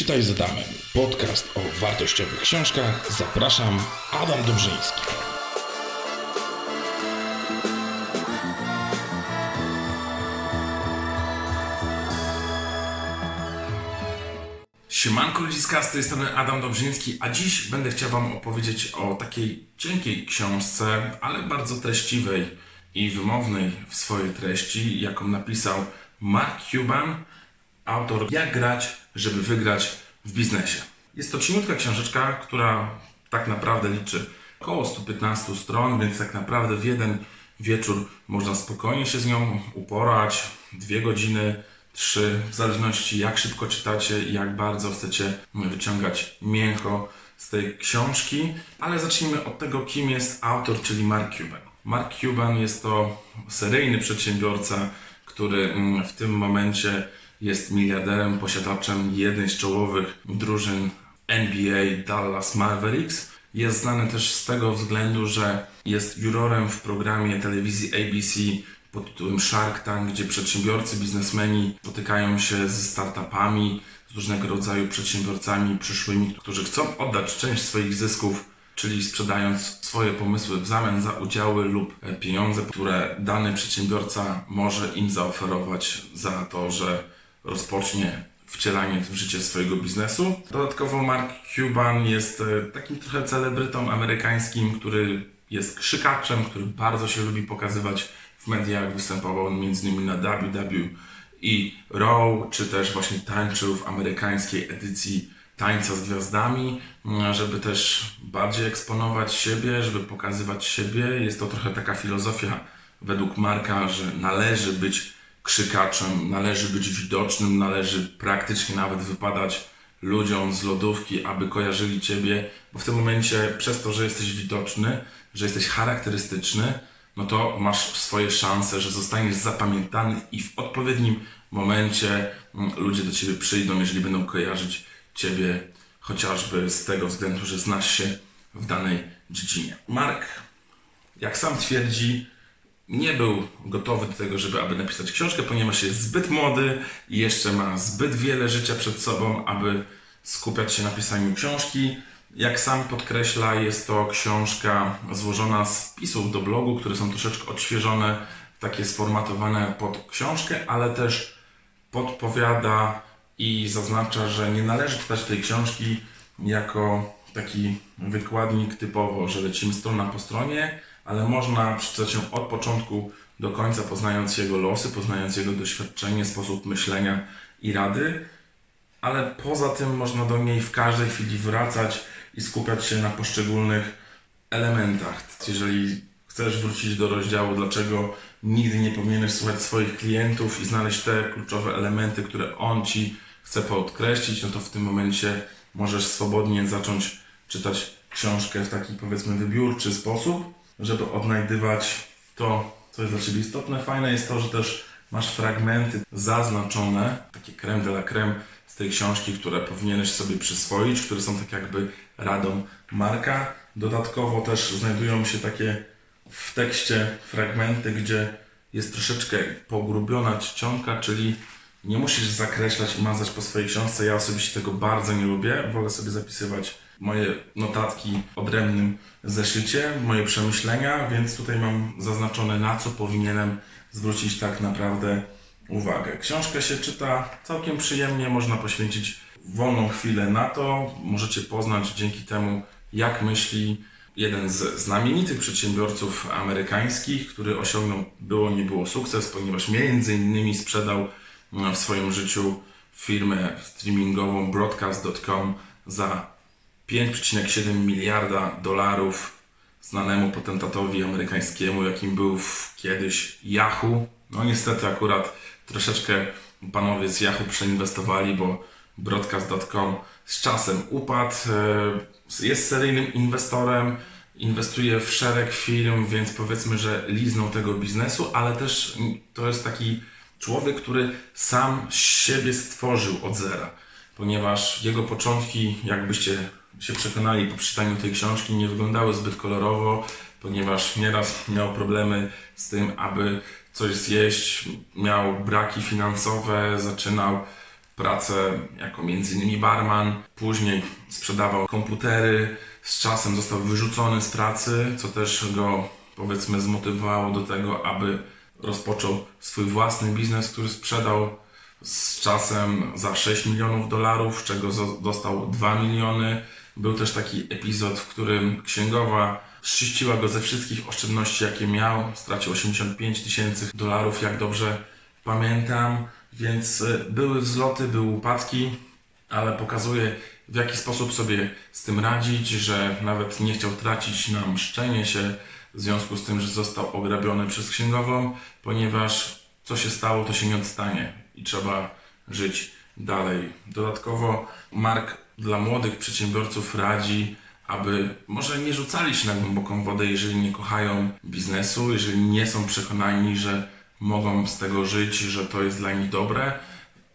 Czytaj z Adamem. Podcast o wartościowych książkach. Zapraszam, Adam Dobrzyński. Siemanko ludziska, z tej strony Adam Dobrzyński, a dziś będę chciał Wam opowiedzieć o takiej cienkiej książce, ale bardzo treściwej i wymownej w swojej treści, jaką napisał Mark Cuban, autor Jak grać, żeby wygrać w biznesie. Jest to cieniutka książeczka, która tak naprawdę liczy około 115 stron, więc tak naprawdę w jeden wieczór można spokojnie się z nią uporać, dwie godziny, trzy, w zależności jak szybko czytacie i jak bardzo chcecie wyciągać mięcho z tej książki. Ale zacznijmy od tego, kim jest autor, czyli Mark Cuban. Mark Cuban jest to seryjny przedsiębiorca, który mm, w tym momencie jest miliarderem, posiadaczem jednej z czołowych drużyn NBA Dallas Mavericks. Jest znany też z tego względu, że jest jurorem w programie telewizji ABC pod tytułem Shark Tank, gdzie przedsiębiorcy, biznesmeni spotykają się ze startupami, z różnego rodzaju przedsiębiorcami przyszłymi, którzy chcą oddać część swoich zysków, czyli sprzedając swoje pomysły w zamian za udziały lub pieniądze, które dany przedsiębiorca może im zaoferować za to, że rozpocznie wcielanie w życie swojego biznesu. Dodatkowo Mark Cuban jest e, takim trochę celebrytą amerykańskim, który jest krzykaczem, który bardzo się lubi pokazywać w mediach. Występował m.in. na WWE i Raw, czy też właśnie tańczył w amerykańskiej edycji Tańca z Gwiazdami, żeby też bardziej eksponować siebie, żeby pokazywać siebie. Jest to trochę taka filozofia według Marka, że należy być krzykaczem, należy być widocznym, należy praktycznie nawet wypadać ludziom z lodówki, aby kojarzyli Ciebie, bo w tym momencie przez to, że jesteś widoczny, że jesteś charakterystyczny, no to masz swoje szanse, że zostaniesz zapamiętany i w odpowiednim momencie mm, ludzie do Ciebie przyjdą, jeżeli będą kojarzyć Ciebie chociażby z tego względu, że znasz się w danej dziedzinie. Mark, jak sam twierdzi, nie był gotowy do tego, żeby aby napisać książkę, ponieważ jest zbyt młody i jeszcze ma zbyt wiele życia przed sobą, aby skupiać się na pisaniu książki. Jak sam podkreśla, jest to książka złożona z wpisów do blogu, które są troszeczkę odświeżone, takie sformatowane pod książkę, ale też podpowiada i zaznacza, że nie należy czytać tej książki jako taki wykładnik typowo, że lecimy strona po stronie, ale można przeczytać ją od początku do końca, poznając jego losy, poznając jego doświadczenie, sposób myślenia i rady, ale poza tym można do niej w każdej chwili wracać i skupiać się na poszczególnych elementach. Jeżeli chcesz wrócić do rozdziału, dlaczego nigdy nie powinieneś słuchać swoich klientów i znaleźć te kluczowe elementy, które on ci chce podkreślić, no to w tym momencie możesz swobodnie zacząć czytać książkę w taki powiedzmy wybiórczy sposób żeby odnajdywać to, co jest dla Ciebie istotne. Fajne jest to, że też masz fragmenty zaznaczone, takie creme de la creme z tej książki, które powinieneś sobie przyswoić, które są tak jakby radą Marka. Dodatkowo też znajdują się takie w tekście fragmenty, gdzie jest troszeczkę pogrubiona czcionka, czyli nie musisz zakreślać i mazać po swojej książce. Ja osobiście tego bardzo nie lubię. Wolę sobie zapisywać moje notatki odrębnym zeszycie, moje przemyślenia, więc tutaj mam zaznaczone na co powinienem zwrócić tak naprawdę uwagę. Książkę się czyta całkiem przyjemnie, można poświęcić wolną chwilę na to. Możecie poznać dzięki temu, jak myśli jeden z znamienitych przedsiębiorców amerykańskich, który osiągnął było nie było sukces, ponieważ między innymi sprzedał w swoim życiu firmę streamingową broadcast.com za 5,7 miliarda dolarów znanemu potentatowi amerykańskiemu, jakim był kiedyś Yahoo. No niestety akurat troszeczkę panowie z Yahoo przeinwestowali, bo broadcast.com z czasem upadł. E, jest seryjnym inwestorem, inwestuje w szereg firm, więc powiedzmy, że liznął tego biznesu, ale też to jest taki człowiek, który sam siebie stworzył od zera, ponieważ jego początki, jakbyście się przekonali po przeczytaniu tej książki, nie wyglądały zbyt kolorowo, ponieważ nieraz miał problemy z tym, aby coś zjeść, miał braki finansowe, zaczynał pracę jako m.in. barman, później sprzedawał komputery, z czasem został wyrzucony z pracy, co też go powiedzmy zmotywowało do tego, aby rozpoczął swój własny biznes, który sprzedał z czasem za 6 milionów dolarów, z czego dostał 2 miliony. Był też taki epizod, w którym księgowa szczyściła go ze wszystkich oszczędności, jakie miał. Stracił 85 tysięcy dolarów, jak dobrze pamiętam. Więc e, były wzloty, były upadki, ale pokazuje w jaki sposób sobie z tym radzić, że nawet nie chciał tracić na mszczenie się w związku z tym, że został ograbiony przez księgową, ponieważ co się stało, to się nie odstanie i trzeba żyć dalej. Dodatkowo Mark dla młodych przedsiębiorców radzi, aby może nie rzucali się na głęboką wodę, jeżeli nie kochają biznesu, jeżeli nie są przekonani, że mogą z tego żyć, że to jest dla nich dobre.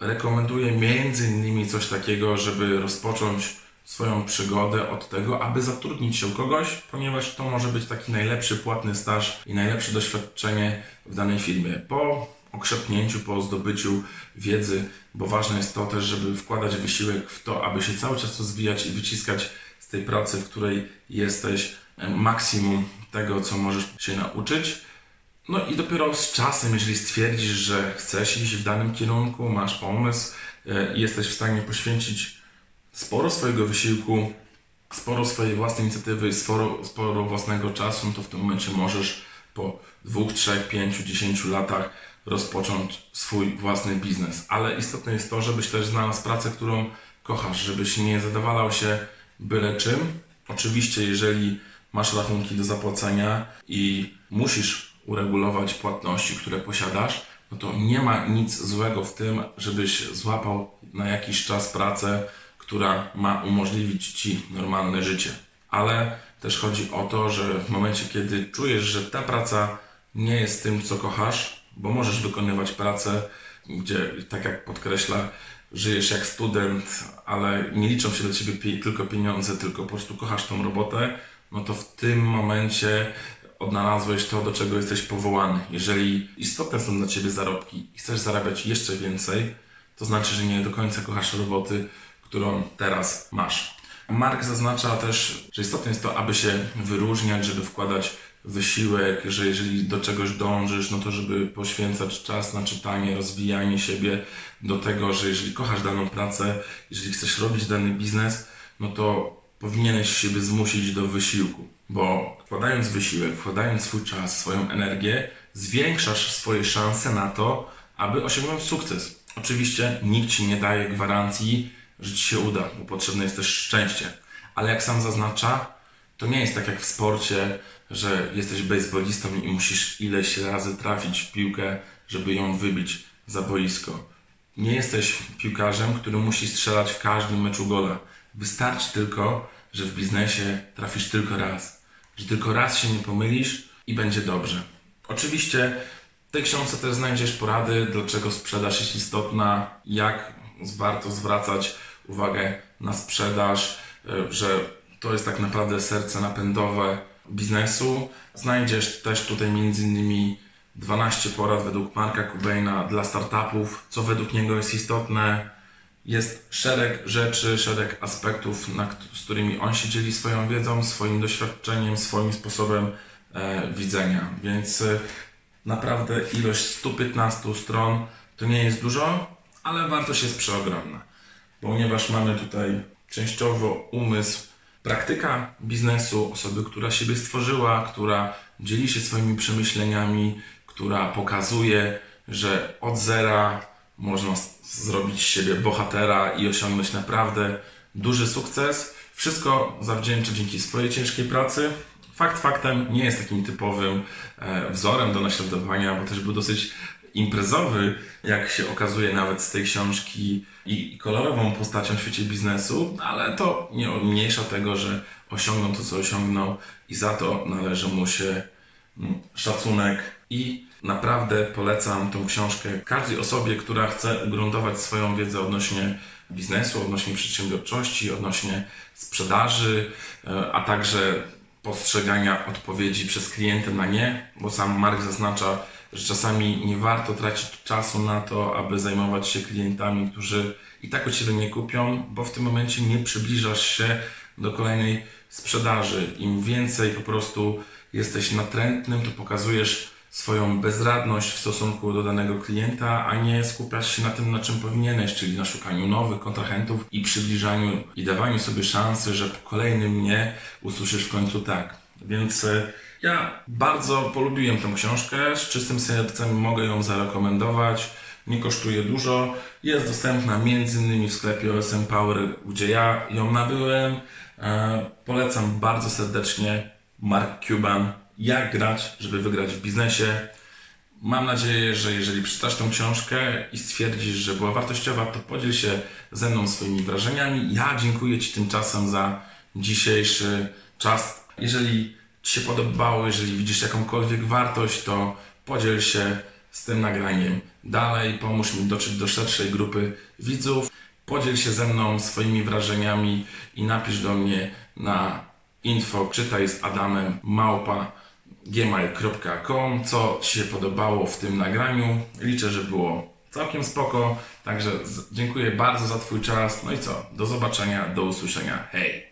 Rekomenduję między innymi coś takiego, żeby rozpocząć swoją przygodę od tego, aby zatrudnić się u kogoś, ponieważ to może być taki najlepszy płatny staż i najlepsze doświadczenie w danej firmie. Po okrzepnięciu, po zdobyciu wiedzy, bo ważne jest to też, żeby wkładać wysiłek w to, aby się cały czas rozwijać i wyciskać z tej pracy, w której jesteś, maksimum tego, co możesz się nauczyć. No i dopiero z czasem, jeżeli stwierdzisz, że chcesz iść w danym kierunku, masz pomysł e, jesteś w stanie poświęcić sporo swojego wysiłku, sporo swojej własnej inicjatywy, sporo, sporo własnego czasu, no to w tym momencie możesz po dwóch, trzech, pięciu, dziesięciu latach rozpocząć swój własny biznes. Ale istotne jest to, żebyś też znalazł pracę, którą kochasz, żebyś nie zadowalał się byle czym. Oczywiście, jeżeli masz rachunki do zapłacenia i musisz uregulować płatności, które posiadasz, no to nie ma nic złego w tym, żebyś złapał na jakiś czas pracę, która ma umożliwić Ci normalne życie. Ale też chodzi o to, że w momencie, kiedy czujesz, że ta praca nie jest tym, co kochasz, bo możesz wykonywać pracę, gdzie, tak jak podkreśla, żyjesz jak student, ale nie liczą się do ciebie tylko pieniądze, tylko po prostu kochasz tą robotę, no to w tym momencie odnalazłeś to, do czego jesteś powołany. Jeżeli istotne są dla ciebie zarobki i chcesz zarabiać jeszcze więcej, to znaczy, że nie do końca kochasz roboty, którą teraz masz. Mark zaznacza też, że istotne jest to, aby się wyróżniać, żeby wkładać wysiłek, że jeżeli do czegoś dążysz, no to żeby poświęcać czas na czytanie, rozwijanie siebie do tego, że jeżeli kochasz daną pracę, jeżeli chcesz robić dany biznes, no to powinieneś siebie zmusić do wysiłku, bo wkładając wysiłek, wkładając swój czas, swoją energię, zwiększasz swoje szanse na to, aby osiągnąć sukces. Oczywiście nikt ci nie daje gwarancji, że ci się uda, bo potrzebne jest też szczęście. Ale jak sam zaznacza, to nie jest tak jak w sporcie, że jesteś baseballistą i musisz ileś razy trafić w piłkę, żeby ją wybić za boisko. Nie jesteś piłkarzem, który musi strzelać w każdym meczu gola. Wystarczy tylko, że w biznesie trafisz tylko raz. Że tylko raz się nie pomylisz i będzie dobrze. Oczywiście w tej książce też znajdziesz porady, dlaczego sprzedaż jest istotna, jak warto zwracać uwagę na sprzedaż, e, że to jest tak naprawdę serce napędowe biznesu. Znajdziesz też tutaj innymi 12 porad według Marka Kubaina dla startupów, co według niego jest istotne. Jest szereg rzeczy, szereg aspektów, z którymi on się dzieli swoją wiedzą, swoim doświadczeniem, swoim sposobem e, widzenia. Więc e, naprawdę ilość 115 stron to nie jest dużo, ale wartość jest przeogromna ponieważ mamy tutaj częściowo umysł praktyka biznesu, osoby, która siebie stworzyła, która dzieli się swoimi przemyśleniami, która pokazuje, że od zera można zrobić z siebie bohatera i osiągnąć naprawdę duży sukces. Wszystko zawdzięcza dzięki swojej ciężkiej pracy. Fakt faktem nie jest takim typowym e, wzorem do naśladowania, bo też był dosyć imprezowy, jak się okazuje nawet z tej książki i kolorową postacią w świecie biznesu, ale to nie mniejsza tego, że osiągnął to, co osiągnął i za to należy mu się mm, szacunek. I naprawdę polecam tą książkę każdej osobie, która chce ugruntować swoją wiedzę odnośnie biznesu, odnośnie przedsiębiorczości, odnośnie sprzedaży, e, a także postrzegania odpowiedzi przez klienta na nie, bo sam Mark zaznacza, że czasami nie warto tracić czasu na to, aby zajmować się klientami, którzy i tak od Ciebie nie kupią, bo w tym momencie nie przybliżasz się do kolejnej sprzedaży. Im więcej po prostu jesteś natrętnym, to pokazujesz swoją bezradność w stosunku do danego klienta, a nie skupiasz się na tym, na czym powinieneś, czyli na szukaniu nowych kontrahentów i przybliżaniu i dawaniu sobie szansy, że po kolejnym nie usłyszysz w końcu tak. Więc e, ja bardzo polubiłem tę książkę, z czystym sercem mogę ją zarekomendować. Nie kosztuje dużo. Jest dostępna m.in. w sklepie OSM Power, gdzie ja ją nabyłem. E, polecam bardzo serdecznie Mark Cuban. Jak grać, żeby wygrać w biznesie. Mam nadzieję, że jeżeli przeczytasz tę książkę i stwierdzisz, że była wartościowa, to podziel się ze mną swoimi wrażeniami. Ja dziękuję Ci tymczasem za dzisiejszy czas. Jeżeli Ci się podobało, jeżeli widzisz jakąkolwiek wartość, to podziel się z tym nagraniem dalej, pomóż mi dotrzeć do szerszej grupy widzów. Podziel się ze mną swoimi wrażeniami i napisz do mnie na info czytaj z Adamem małpa gmail.com co Ci się podobało w tym nagraniu. Liczę, że było całkiem spoko. Także dziękuję bardzo za Twój czas. No i co? Do zobaczenia, do usłyszenia. Hej!